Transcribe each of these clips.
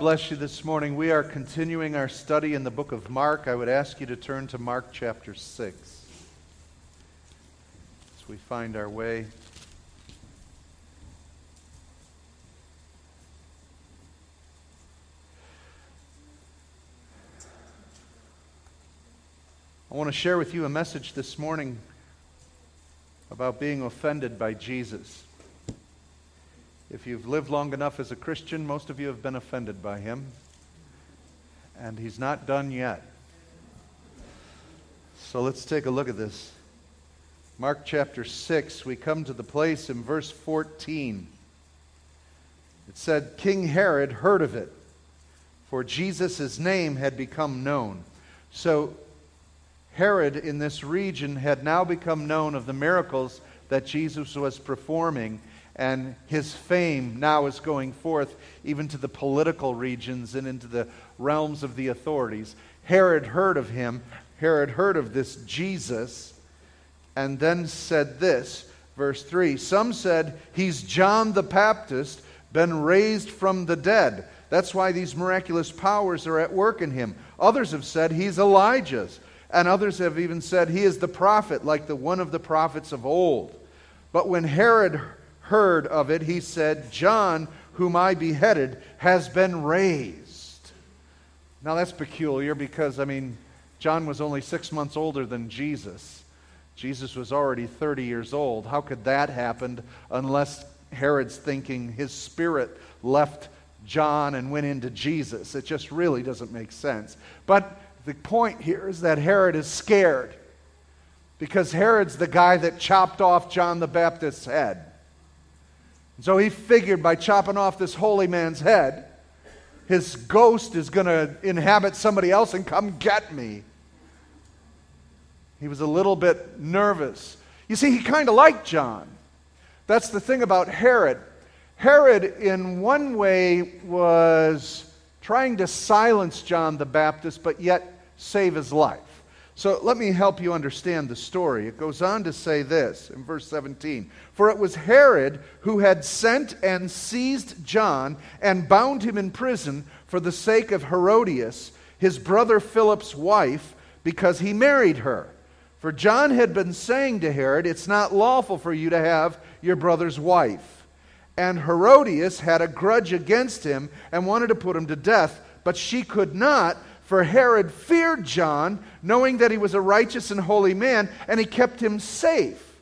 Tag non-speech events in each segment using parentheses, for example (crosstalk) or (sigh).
Bless you this morning. We are continuing our study in the book of Mark. I would ask you to turn to Mark chapter 6 as we find our way. I want to share with you a message this morning about being offended by Jesus. If you've lived long enough as a Christian, most of you have been offended by him. And he's not done yet. So let's take a look at this. Mark chapter 6, we come to the place in verse 14. It said, King Herod heard of it, for Jesus' name had become known. So Herod in this region had now become known of the miracles that Jesus was performing and his fame now is going forth even to the political regions and into the realms of the authorities. Herod heard of him. Herod heard of this Jesus and then said this, verse 3 Some said, He's John the Baptist, been raised from the dead. That's why these miraculous powers are at work in him. Others have said, He's Elijah's. And others have even said, He is the prophet, like the one of the prophets of old. But when Herod heard of it, he said, John, whom I beheaded, has been raised. Now that's peculiar because, I mean, John was only six months older than Jesus. Jesus was already 30 years old. How could that happen unless Herod's thinking his spirit left John and went into Jesus? It just really doesn't make sense. But the point here is that Herod is scared because Herod's the guy that chopped off John the Baptist's head. So he figured by chopping off this holy man's head, his ghost is going to inhabit somebody else and come get me. He was a little bit nervous. You see, he kind of liked John. That's the thing about Herod. Herod, in one way, was trying to silence John the Baptist, but yet save his life. So let me help you understand the story. It goes on to say this in verse 17 For it was Herod who had sent and seized John and bound him in prison for the sake of Herodias, his brother Philip's wife, because he married her. For John had been saying to Herod, It's not lawful for you to have your brother's wife. And Herodias had a grudge against him and wanted to put him to death, but she could not for Herod feared John, knowing that he was a righteous and holy man, and he kept him safe.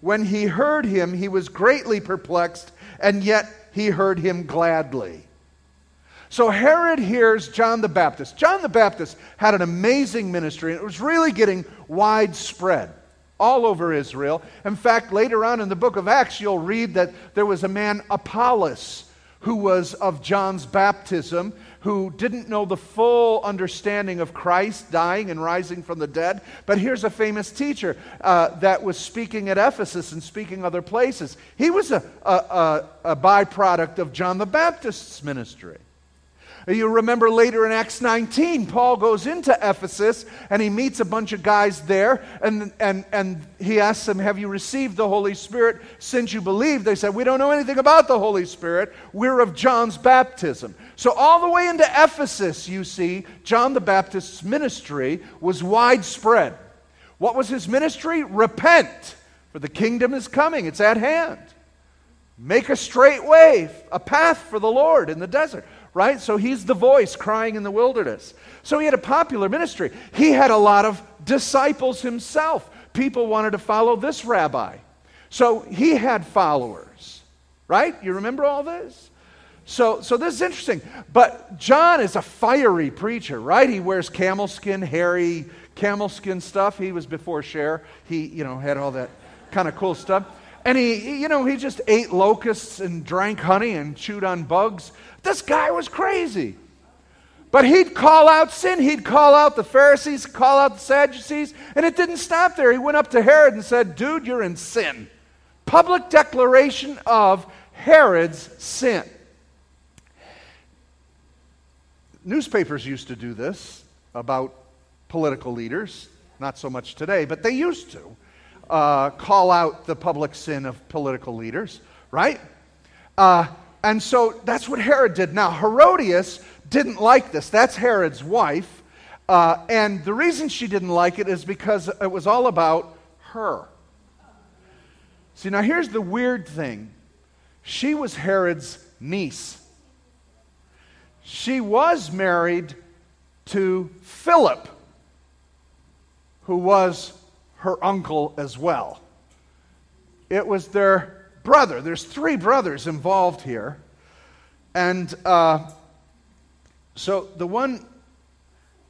When he heard him, he was greatly perplexed, and yet he heard him gladly. So Herod hears John the Baptist. John the Baptist had an amazing ministry, and it was really getting widespread all over Israel. In fact, later on in the book of Acts, you'll read that there was a man, Apollos, who was of John's baptism, who didn't know the full understanding of Christ dying and rising from the dead. But here's a famous teacher uh, that was speaking at Ephesus and speaking other places. He was a, a, a, a byproduct of John the Baptist's ministry. You remember later in Acts 19, Paul goes into Ephesus and he meets a bunch of guys there and, and, and he asks them, Have you received the Holy Spirit since you believed? They said, We don't know anything about the Holy Spirit. We're of John's baptism. So, all the way into Ephesus, you see, John the Baptist's ministry was widespread. What was his ministry? Repent, for the kingdom is coming, it's at hand. Make a straight way, a path for the Lord in the desert right? So he's the voice crying in the wilderness. So he had a popular ministry. He had a lot of disciples himself. People wanted to follow this rabbi. So he had followers, right? You remember all this? So, so this is interesting. But John is a fiery preacher, right? He wears camel skin, hairy camel skin stuff. He was before Cher. He, you know, had all that kind of cool stuff. And he, you know, he just ate locusts and drank honey and chewed on bugs. This guy was crazy. But he'd call out sin. He'd call out the Pharisees, call out the Sadducees, and it didn't stop there. He went up to Herod and said, Dude, you're in sin. Public declaration of Herod's sin. Newspapers used to do this about political leaders, not so much today, but they used to uh, call out the public sin of political leaders, right? Uh, and so that's what Herod did. Now, Herodias didn't like this. That's Herod's wife. Uh, and the reason she didn't like it is because it was all about her. See, now here's the weird thing she was Herod's niece. She was married to Philip, who was her uncle as well. It was their brother. There's three brothers involved here. And uh, so the one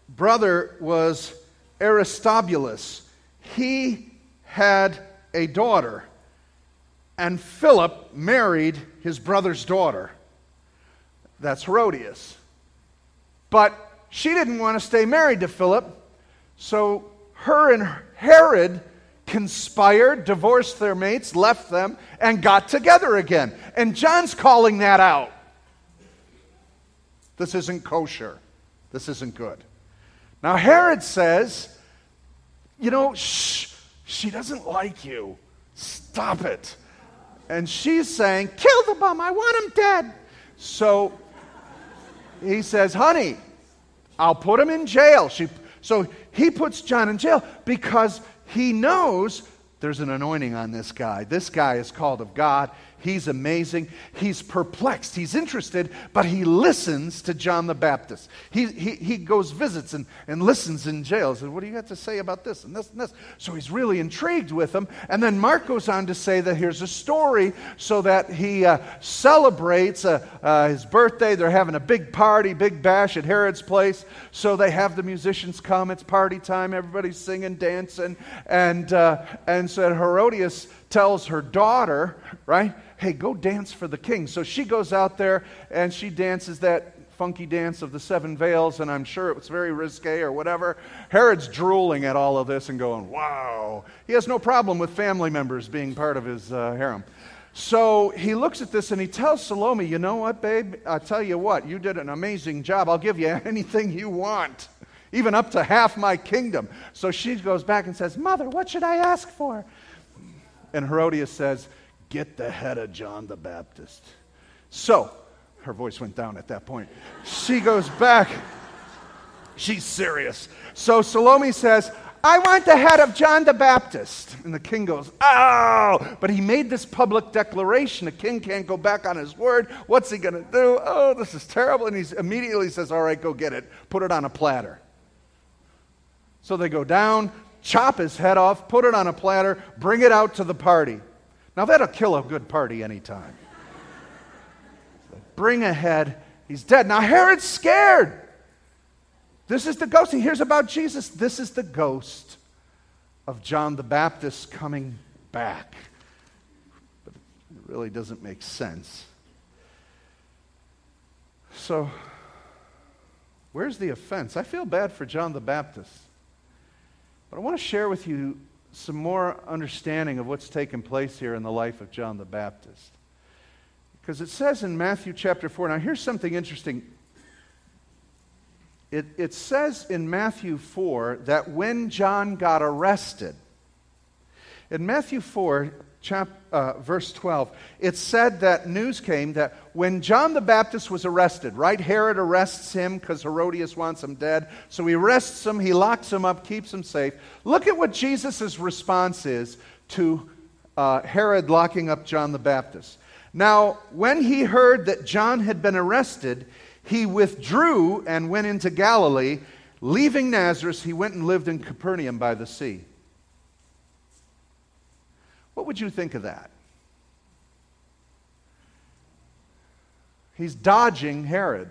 brother was Aristobulus. He had a daughter, and Philip married his brother's daughter. That's Herodias. But she didn't want to stay married to Philip, so her and Herod conspired, divorced their mates, left them, and got together again. And John's calling that out. This isn't kosher. This isn't good. Now, Herod says, you know, shh, she doesn't like you. Stop it. And she's saying, kill the bum. I want him dead. So he says, honey, I'll put him in jail. She, so he puts John in jail because he knows there's an anointing on this guy. This guy is called of God. He's amazing. He's perplexed. He's interested, but he listens to John the Baptist. He, he, he goes, visits, and, and listens in jail. Says, What do you got to say about this and this and this? So he's really intrigued with him. And then Mark goes on to say that here's a story so that he uh, celebrates uh, uh, his birthday. They're having a big party, big bash at Herod's place. So they have the musicians come. It's party time. Everybody's singing, dancing. And, uh, and so Herodias tells her daughter, right? Hey, go dance for the king. So she goes out there and she dances that funky dance of the seven veils, and I'm sure it was very risque or whatever. Herod's drooling at all of this and going, wow. He has no problem with family members being part of his uh, harem. So he looks at this and he tells Salome, You know what, babe? I tell you what, you did an amazing job. I'll give you (laughs) anything you want, even up to half my kingdom. So she goes back and says, Mother, what should I ask for? And Herodias says, Get the head of John the Baptist. So, her voice went down at that point. She goes back. She's serious. So Salome says, I want the head of John the Baptist. And the king goes, Oh! But he made this public declaration. The king can't go back on his word. What's he going to do? Oh, this is terrible. And he immediately says, All right, go get it. Put it on a platter. So they go down, chop his head off, put it on a platter, bring it out to the party. Now, that'll kill a good party anytime. Bring ahead, he's dead. Now, Herod's scared. This is the ghost. He hears about Jesus. This is the ghost of John the Baptist coming back. But it really doesn't make sense. So, where's the offense? I feel bad for John the Baptist. But I want to share with you some more understanding of what's taken place here in the life of John the Baptist. Because it says in Matthew chapter 4, now here's something interesting. It, it says in Matthew 4 that when John got arrested, in Matthew 4, chap, uh, verse 12, it said that news came that when John the Baptist was arrested, right? Herod arrests him because Herodias wants him dead. So he arrests him, he locks him up, keeps him safe. Look at what Jesus' response is to uh, Herod locking up John the Baptist. Now, when he heard that John had been arrested, he withdrew and went into Galilee. Leaving Nazareth, he went and lived in Capernaum by the sea. What would you think of that? He's dodging Herod.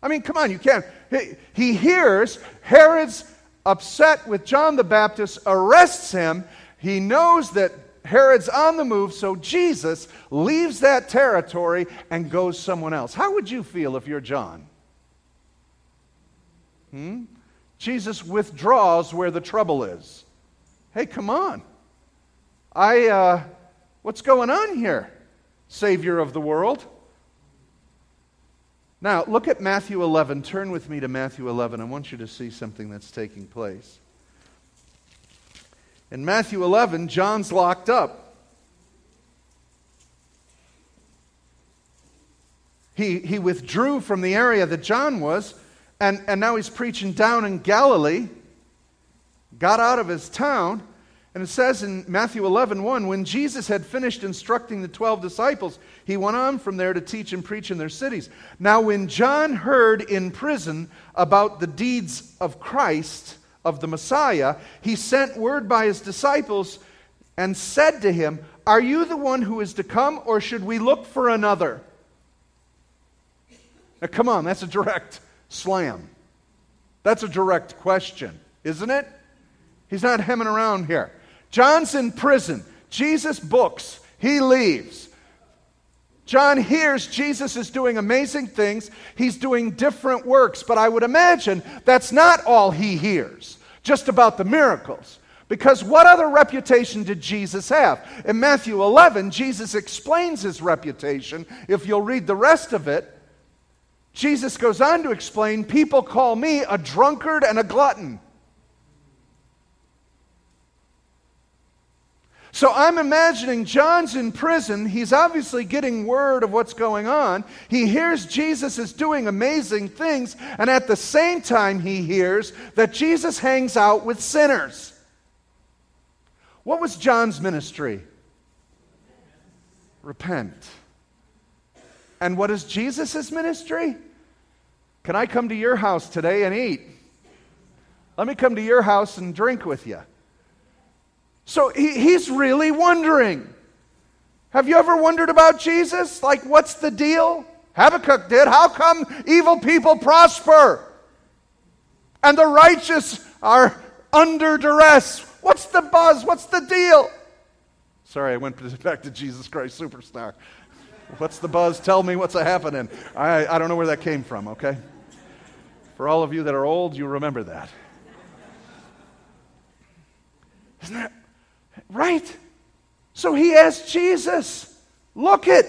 I mean, come on, you can't. He, he hears Herod's upset with John the Baptist, arrests him. He knows that Herod's on the move, so Jesus leaves that territory and goes someone else. How would you feel if you're John? Hmm? Jesus withdraws where the trouble is. Hey, come on. I, uh, what's going on here, Savior of the world? Now, look at Matthew 11. Turn with me to Matthew 11. I want you to see something that's taking place. In Matthew 11, John's locked up. He, he withdrew from the area that John was, and, and now he's preaching down in Galilee, got out of his town. And it says in Matthew 11, 1, when Jesus had finished instructing the 12 disciples, he went on from there to teach and preach in their cities. Now, when John heard in prison about the deeds of Christ, of the Messiah, he sent word by his disciples and said to him, Are you the one who is to come, or should we look for another? Now, come on, that's a direct slam. That's a direct question, isn't it? He's not hemming around here. John's in prison. Jesus books. He leaves. John hears Jesus is doing amazing things. He's doing different works, but I would imagine that's not all he hears, just about the miracles. Because what other reputation did Jesus have? In Matthew 11, Jesus explains his reputation. If you'll read the rest of it, Jesus goes on to explain people call me a drunkard and a glutton. So I'm imagining John's in prison. He's obviously getting word of what's going on. He hears Jesus is doing amazing things, and at the same time, he hears that Jesus hangs out with sinners. What was John's ministry? Repent. And what is Jesus' ministry? Can I come to your house today and eat? Let me come to your house and drink with you. So he, he's really wondering. Have you ever wondered about Jesus? Like, what's the deal? Habakkuk did. How come evil people prosper and the righteous are under duress? What's the buzz? What's the deal? Sorry, I went (laughs) back to Jesus Christ Superstar. What's the buzz? Tell me what's happening. I, I don't know where that came from, okay? For all of you that are old, you remember that. Isn't that right? So he asked Jesus, Look it,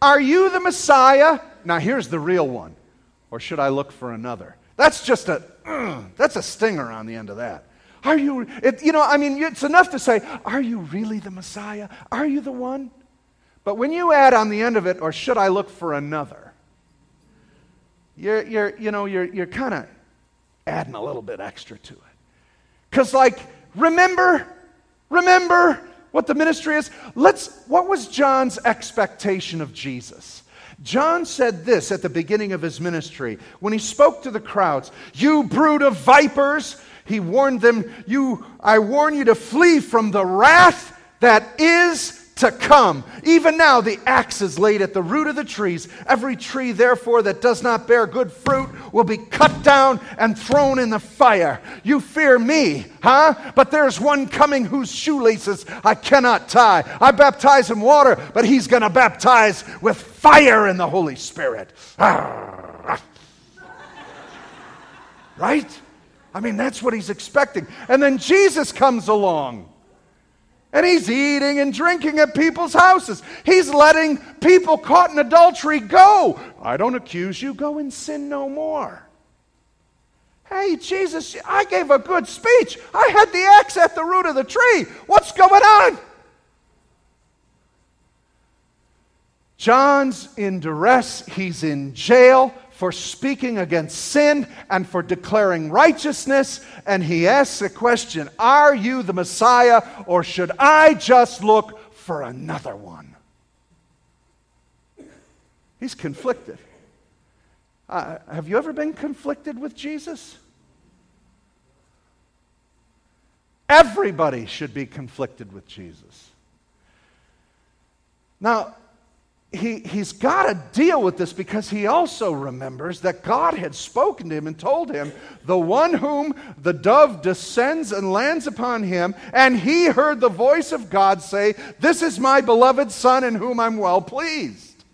are you the Messiah? Now here's the real one. Or should I look for another? That's just a, uh, that's a stinger on the end of that. Are you, it, you know, I mean, it's enough to say, Are you really the Messiah? Are you the one? But when you add on the end of it, or should I look for another? You're, you're you know, you're, you're kind of adding a little bit extra to it. Because, like, remember, remember what the ministry is? Let's, what was John's expectation of Jesus? John said this at the beginning of his ministry when he spoke to the crowds You brood of vipers, he warned them, you, I warn you to flee from the wrath that is to come. Even now, the axe is laid at the root of the trees. Every tree, therefore, that does not bear good fruit will be cut down and thrown in the fire. You fear me, huh? But there's one coming whose shoelaces I cannot tie. I baptize in water, but he's going to baptize with fire in the Holy Spirit. Ah. Right? I mean, that's what he's expecting. And then Jesus comes along. And he's eating and drinking at people's houses. He's letting people caught in adultery go. I don't accuse you. Go and sin no more. Hey, Jesus, I gave a good speech. I had the axe at the root of the tree. What's going on? John's in duress. He's in jail for speaking against sin and for declaring righteousness. And he asks the question Are you the Messiah, or should I just look for another one? He's conflicted. Uh, have you ever been conflicted with Jesus? Everybody should be conflicted with Jesus. Now, he, he's got to deal with this because he also remembers that God had spoken to him and told him, The one whom the dove descends and lands upon him, and he heard the voice of God say, This is my beloved Son in whom I'm well pleased.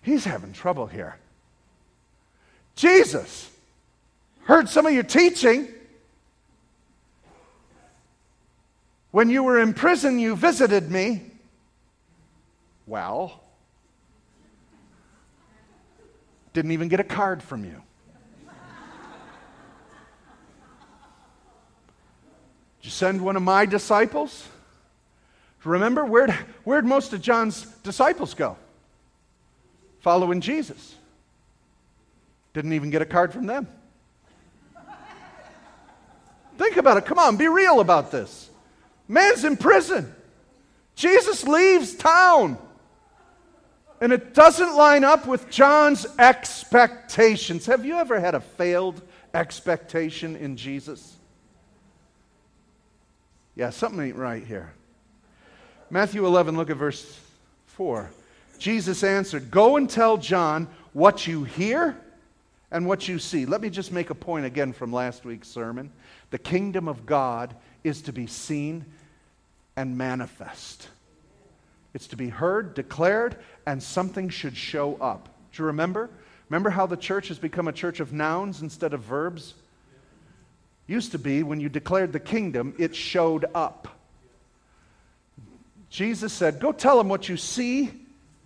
He's having trouble here. Jesus heard some of your teaching. When you were in prison, you visited me. Well, didn't even get a card from you. Did you send one of my disciples? Remember, where'd, where'd most of John's disciples go? following Jesus. Didn't even get a card from them. Think about it. Come on, be real about this. Man's in prison. Jesus leaves town. And it doesn't line up with John's expectations. Have you ever had a failed expectation in Jesus? Yeah, something ain't right here. Matthew 11, look at verse 4. Jesus answered, Go and tell John what you hear and what you see. Let me just make a point again from last week's sermon. The kingdom of God is to be seen and manifest. It's to be heard, declared, and something should show up. Do you remember? Remember how the church has become a church of nouns instead of verbs? Used to be when you declared the kingdom, it showed up. Jesus said, Go tell them what you see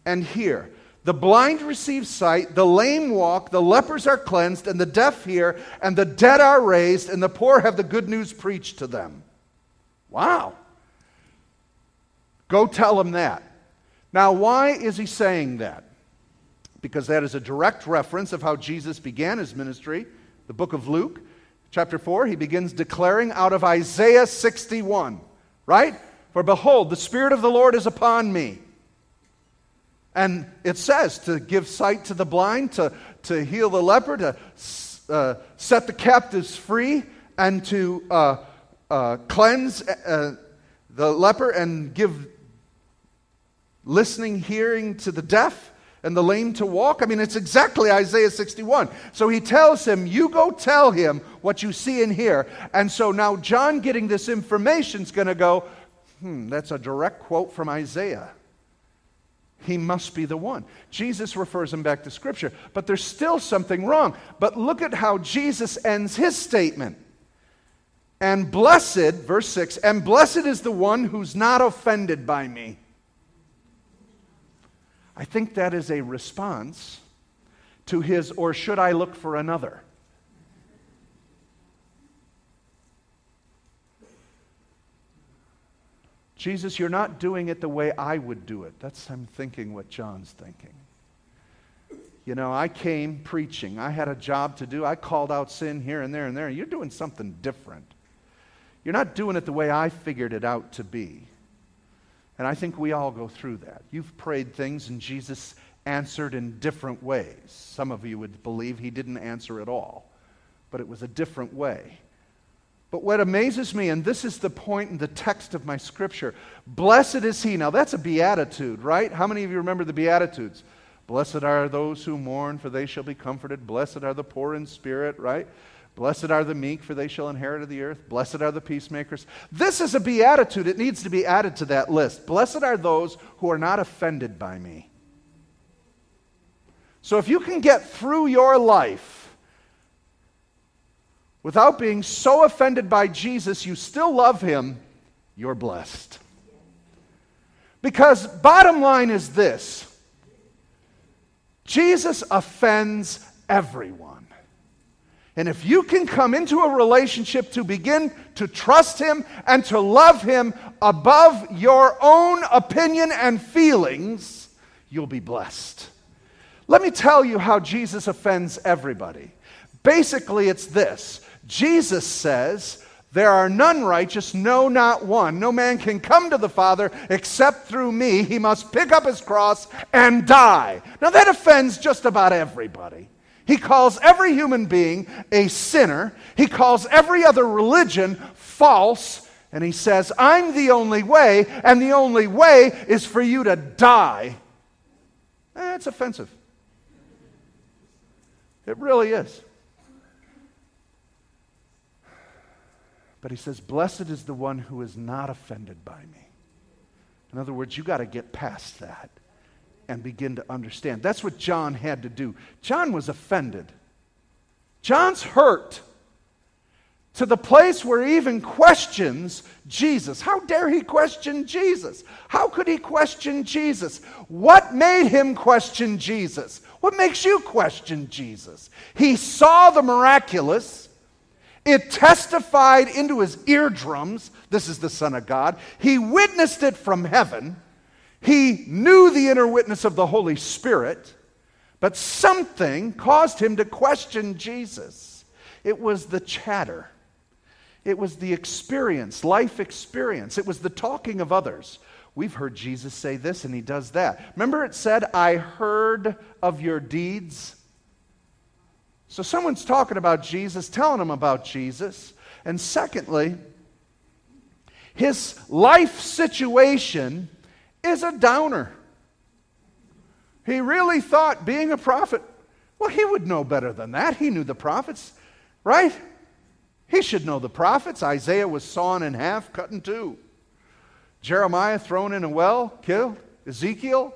and hear. The blind receive sight, the lame walk, the lepers are cleansed, and the deaf hear, and the dead are raised, and the poor have the good news preached to them. Wow. Go tell him that. Now, why is he saying that? Because that is a direct reference of how Jesus began his ministry. The book of Luke, chapter 4, he begins declaring out of Isaiah 61, right? For behold, the Spirit of the Lord is upon me. And it says to give sight to the blind, to, to heal the leper, to uh, set the captives free, and to uh, uh, cleanse uh, the leper and give listening, hearing to the deaf and the lame to walk. I mean, it's exactly Isaiah 61. So he tells him, You go tell him what you see and hear. And so now John, getting this information, is going to go, Hmm, that's a direct quote from Isaiah. He must be the one. Jesus refers him back to Scripture, but there's still something wrong. But look at how Jesus ends his statement. And blessed, verse 6, and blessed is the one who's not offended by me. I think that is a response to his, or should I look for another? Jesus, you're not doing it the way I would do it. That's, I'm thinking what John's thinking. You know, I came preaching. I had a job to do. I called out sin here and there and there. You're doing something different. You're not doing it the way I figured it out to be. And I think we all go through that. You've prayed things and Jesus answered in different ways. Some of you would believe he didn't answer at all, but it was a different way. But what amazes me, and this is the point in the text of my scripture blessed is he. Now, that's a beatitude, right? How many of you remember the beatitudes? Blessed are those who mourn, for they shall be comforted. Blessed are the poor in spirit, right? Blessed are the meek, for they shall inherit the earth. Blessed are the peacemakers. This is a beatitude. It needs to be added to that list. Blessed are those who are not offended by me. So if you can get through your life without being so offended by Jesus, you still love him, you're blessed. Because bottom line is this Jesus offends everyone. And if you can come into a relationship to begin to trust Him and to love Him above your own opinion and feelings, you'll be blessed. Let me tell you how Jesus offends everybody. Basically, it's this Jesus says, There are none righteous, no, not one. No man can come to the Father except through me. He must pick up his cross and die. Now, that offends just about everybody. He calls every human being a sinner. He calls every other religion false. And he says, I'm the only way, and the only way is for you to die. Eh, that's offensive. It really is. But he says, Blessed is the one who is not offended by me. In other words, you got to get past that and begin to understand. That's what John had to do. John was offended. John's hurt to the place where he even questions Jesus. How dare he question Jesus? How could he question Jesus? What made him question Jesus? What makes you question Jesus? He saw the miraculous. It testified into his eardrums. This is the Son of God. He witnessed it from heaven. He knew the inner witness of the Holy Spirit. But something caused him to question Jesus. It was the chatter, it was the experience, life experience, it was the talking of others. We've heard Jesus say this and he does that. Remember, it said, I heard of your deeds. So someone's talking about Jesus, telling them about Jesus. And secondly, his life situation is a downer. He really thought being a prophet, well, he would know better than that. He knew the prophets, right? He should know the prophets. Isaiah was sawn in half, cut in two. Jeremiah thrown in a well, killed. Ezekiel,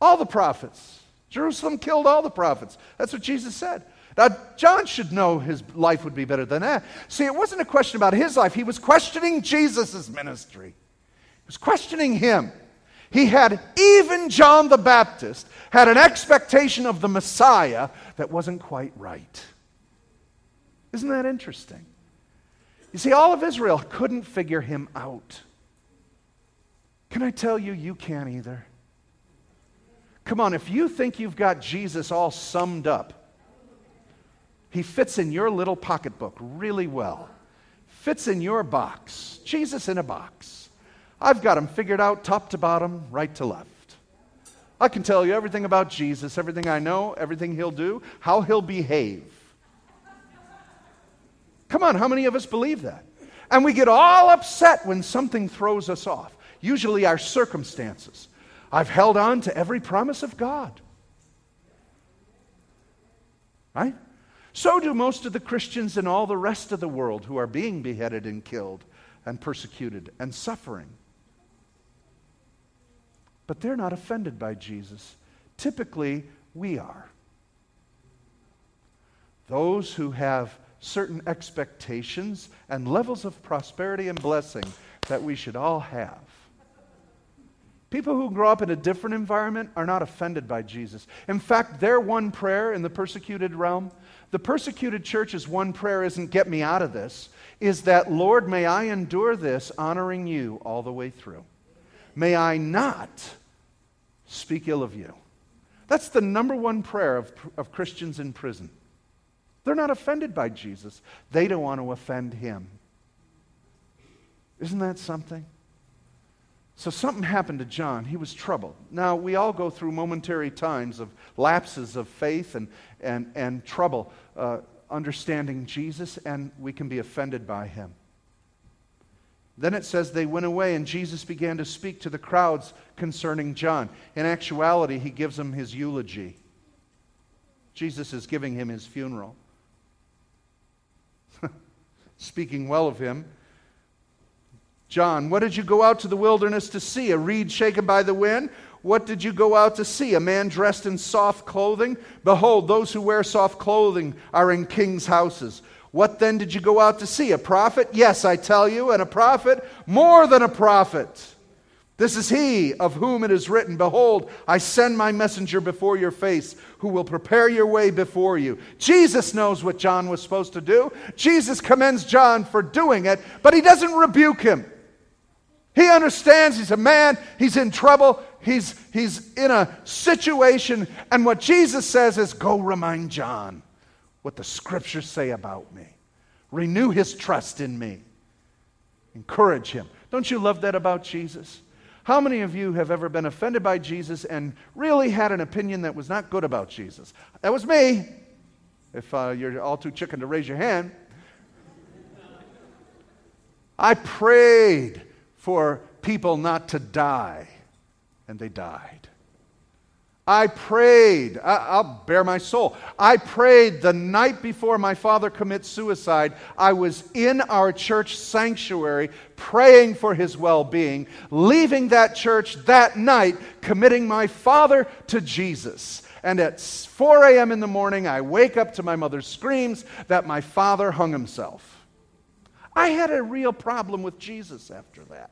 all the prophets. Jerusalem killed all the prophets. That's what Jesus said. Now, John should know his life would be better than that. See, it wasn't a question about his life. He was questioning Jesus' ministry, was questioning him. He had, even John the Baptist, had an expectation of the Messiah that wasn't quite right. Isn't that interesting? You see, all of Israel couldn't figure him out. Can I tell you, you can't either? Come on, if you think you've got Jesus all summed up, he fits in your little pocketbook really well, fits in your box, Jesus in a box. I've got him figured out top to bottom, right to left. I can tell you everything about Jesus, everything I know, everything he'll do, how he'll behave. Come on, how many of us believe that? And we get all upset when something throws us off usually our circumstances. I've held on to every promise of God. Right? So do most of the Christians in all the rest of the world who are being beheaded and killed and persecuted and suffering. But they're not offended by Jesus. Typically, we are. Those who have certain expectations and levels of prosperity and blessing that we should all have. People who grow up in a different environment are not offended by Jesus. In fact, their one prayer in the persecuted realm, the persecuted church's one prayer isn't get me out of this, is that, Lord, may I endure this honoring you all the way through. May I not speak ill of you. That's the number one prayer of, of Christians in prison. They're not offended by Jesus, they don't want to offend him. Isn't that something? So something happened to John. He was troubled. Now, we all go through momentary times of lapses of faith and, and, and trouble uh, understanding Jesus, and we can be offended by him. Then it says they went away, and Jesus began to speak to the crowds concerning John. In actuality, he gives them his eulogy. Jesus is giving him his funeral. (laughs) Speaking well of him, John, what did you go out to the wilderness to see? A reed shaken by the wind? What did you go out to see? A man dressed in soft clothing? Behold, those who wear soft clothing are in kings' houses. What then did you go out to see? A prophet? Yes, I tell you, and a prophet, more than a prophet. This is he of whom it is written, Behold, I send my messenger before your face, who will prepare your way before you. Jesus knows what John was supposed to do. Jesus commends John for doing it, but he doesn't rebuke him. He understands he's a man, he's in trouble, he's, he's in a situation, and what Jesus says is go remind John what the scriptures say about me. Renew his trust in me. Encourage him. Don't you love that about Jesus? How many of you have ever been offended by Jesus and really had an opinion that was not good about Jesus? That was me. If uh, you're all too chicken to raise your hand, I prayed for people not to die, and they died. I prayed, I'll bare my soul. I prayed the night before my father commits suicide. I was in our church sanctuary praying for his well being, leaving that church that night, committing my father to Jesus. And at 4 a.m. in the morning, I wake up to my mother's screams that my father hung himself. I had a real problem with Jesus after that.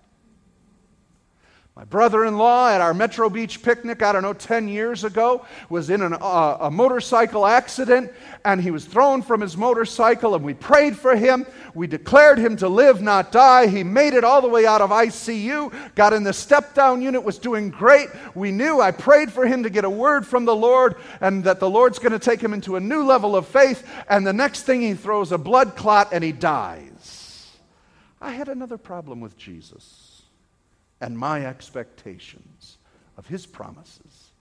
My brother in law at our Metro Beach picnic, I don't know, 10 years ago, was in an, uh, a motorcycle accident and he was thrown from his motorcycle and we prayed for him. We declared him to live, not die. He made it all the way out of ICU, got in the step down unit, was doing great. We knew I prayed for him to get a word from the Lord and that the Lord's going to take him into a new level of faith. And the next thing he throws a blood clot and he dies. I had another problem with Jesus and my expectations of His promises.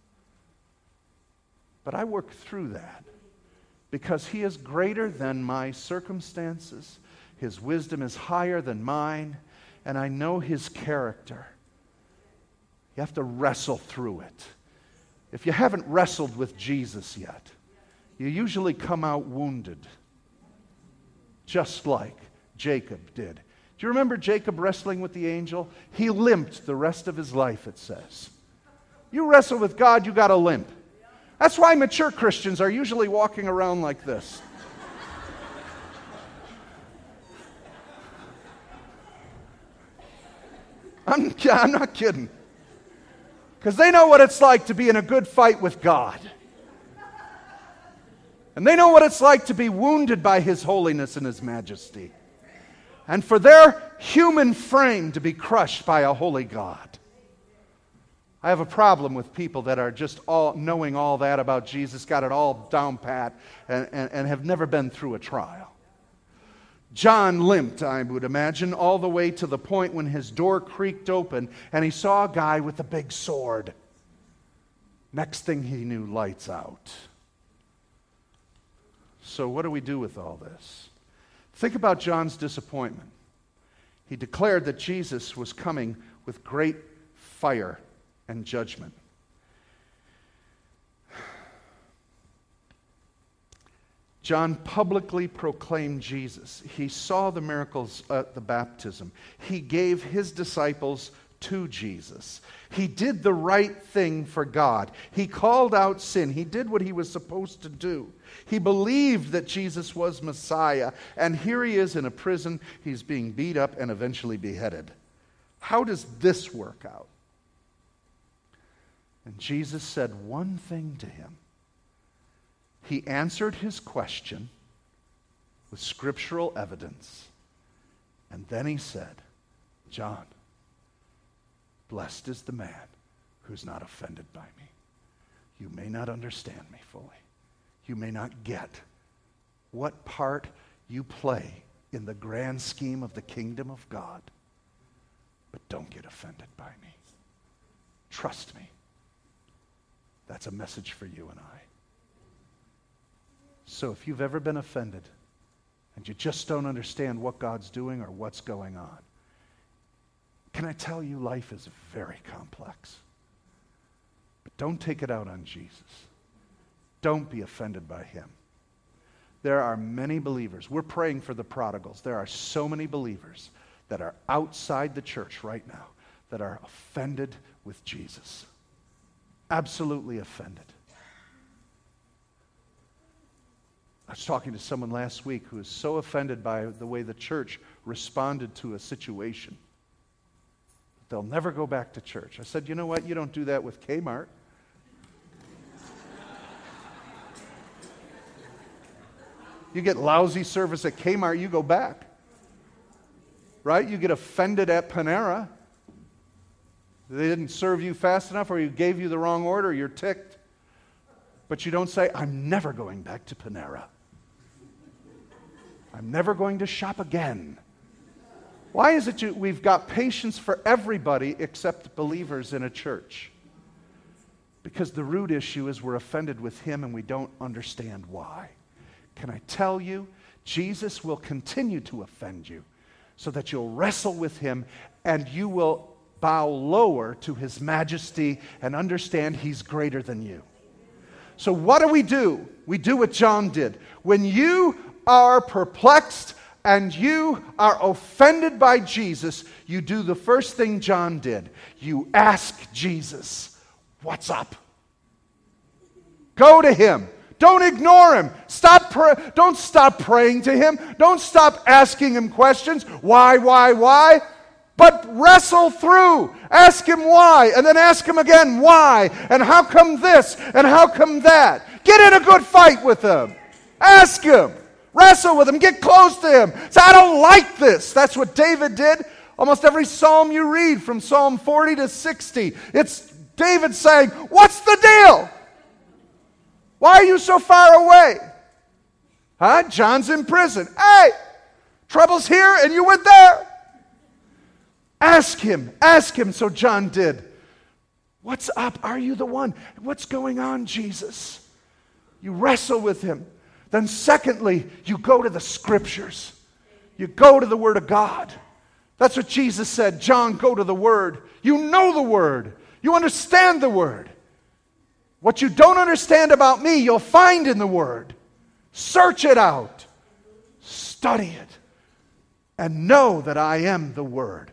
But I work through that because He is greater than my circumstances, His wisdom is higher than mine, and I know His character. You have to wrestle through it. If you haven't wrestled with Jesus yet, you usually come out wounded, just like Jacob did. Do you remember Jacob wrestling with the angel? He limped the rest of his life, it says. You wrestle with God, you got to limp. That's why mature Christians are usually walking around like this. I'm, I'm not kidding. Because they know what it's like to be in a good fight with God. And they know what it's like to be wounded by His holiness and His majesty and for their human frame to be crushed by a holy God. I have a problem with people that are just all knowing all that about Jesus, got it all down pat, and, and, and have never been through a trial. John limped, I would imagine, all the way to the point when his door creaked open and he saw a guy with a big sword. Next thing he knew, lights out. So, what do we do with all this? Think about John's disappointment. He declared that Jesus was coming with great fire and judgment. John publicly proclaimed Jesus. He saw the miracles at the baptism. He gave his disciples to Jesus. He did the right thing for God. He called out sin. He did what he was supposed to do. He believed that Jesus was Messiah. And here he is in a prison. He's being beat up and eventually beheaded. How does this work out? And Jesus said one thing to him. He answered his question with scriptural evidence. And then he said, John, Blessed is the man who's not offended by me. You may not understand me fully. You may not get what part you play in the grand scheme of the kingdom of God. But don't get offended by me. Trust me. That's a message for you and I. So if you've ever been offended and you just don't understand what God's doing or what's going on, can I tell you, life is very complex. But don't take it out on Jesus. Don't be offended by him. There are many believers. We're praying for the prodigals. There are so many believers that are outside the church right now that are offended with Jesus. Absolutely offended. I was talking to someone last week who was so offended by the way the church responded to a situation They'll never go back to church. I said, You know what? You don't do that with Kmart. You get lousy service at Kmart, you go back. Right? You get offended at Panera. They didn't serve you fast enough or you gave you the wrong order, you're ticked. But you don't say, I'm never going back to Panera. I'm never going to shop again. Why is it you, we've got patience for everybody except believers in a church? Because the root issue is we're offended with him and we don't understand why. Can I tell you, Jesus will continue to offend you so that you'll wrestle with him and you will bow lower to his majesty and understand he's greater than you. So, what do we do? We do what John did. When you are perplexed and you are offended by Jesus, you do the first thing John did. You ask Jesus, What's up? Go to him. Don't ignore him. Stop don't stop praying to him. Don't stop asking him questions. Why, why, why? But wrestle through. Ask him why, and then ask him again why, and how come this, and how come that. Get in a good fight with him. Ask him. Wrestle with him. Get close to him. Say, I don't like this. That's what David did. Almost every psalm you read, from Psalm 40 to 60, it's David saying, What's the deal? Why are you so far away? Huh? John's in prison. Hey, trouble's here and you went there. Ask him. Ask him. So John did. What's up? Are you the one? What's going on, Jesus? You wrestle with him. Then, secondly, you go to the scriptures. You go to the Word of God. That's what Jesus said. John, go to the Word. You know the Word, you understand the Word. What you don't understand about me, you'll find in the Word. Search it out, study it, and know that I am the Word.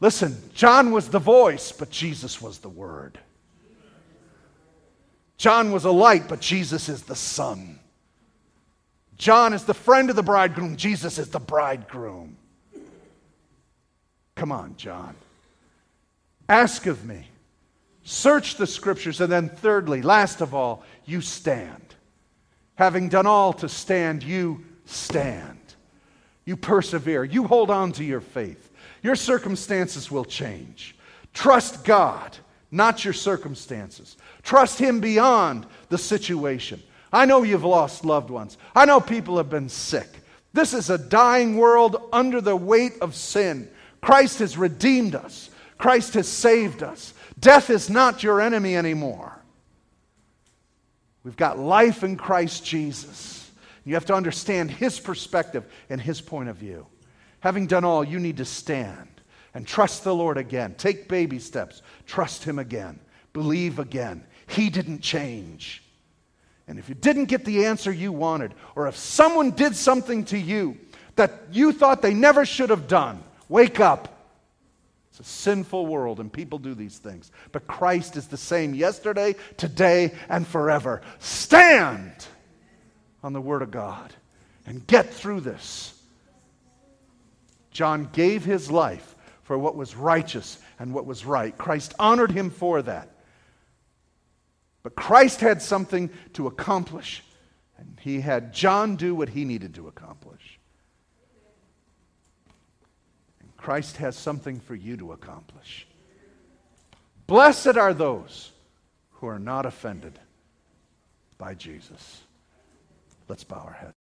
Listen, John was the voice, but Jesus was the Word. John was a light, but Jesus is the sun. John is the friend of the bridegroom, Jesus is the bridegroom. Come on, John. Ask of me. Search the scriptures. And then, thirdly, last of all, you stand. Having done all to stand, you stand. You persevere. You hold on to your faith. Your circumstances will change. Trust God, not your circumstances. Trust Him beyond the situation. I know you've lost loved ones. I know people have been sick. This is a dying world under the weight of sin. Christ has redeemed us, Christ has saved us. Death is not your enemy anymore. We've got life in Christ Jesus. You have to understand his perspective and his point of view. Having done all, you need to stand and trust the Lord again. Take baby steps. Trust him again. Believe again. He didn't change. And if you didn't get the answer you wanted, or if someone did something to you that you thought they never should have done, wake up. It's a sinful world, and people do these things. But Christ is the same yesterday, today, and forever. Stand on the Word of God and get through this. John gave his life for what was righteous and what was right. Christ honored him for that. But Christ had something to accomplish, and he had John do what he needed to accomplish. Christ has something for you to accomplish. Blessed are those who are not offended by Jesus. Let's bow our heads.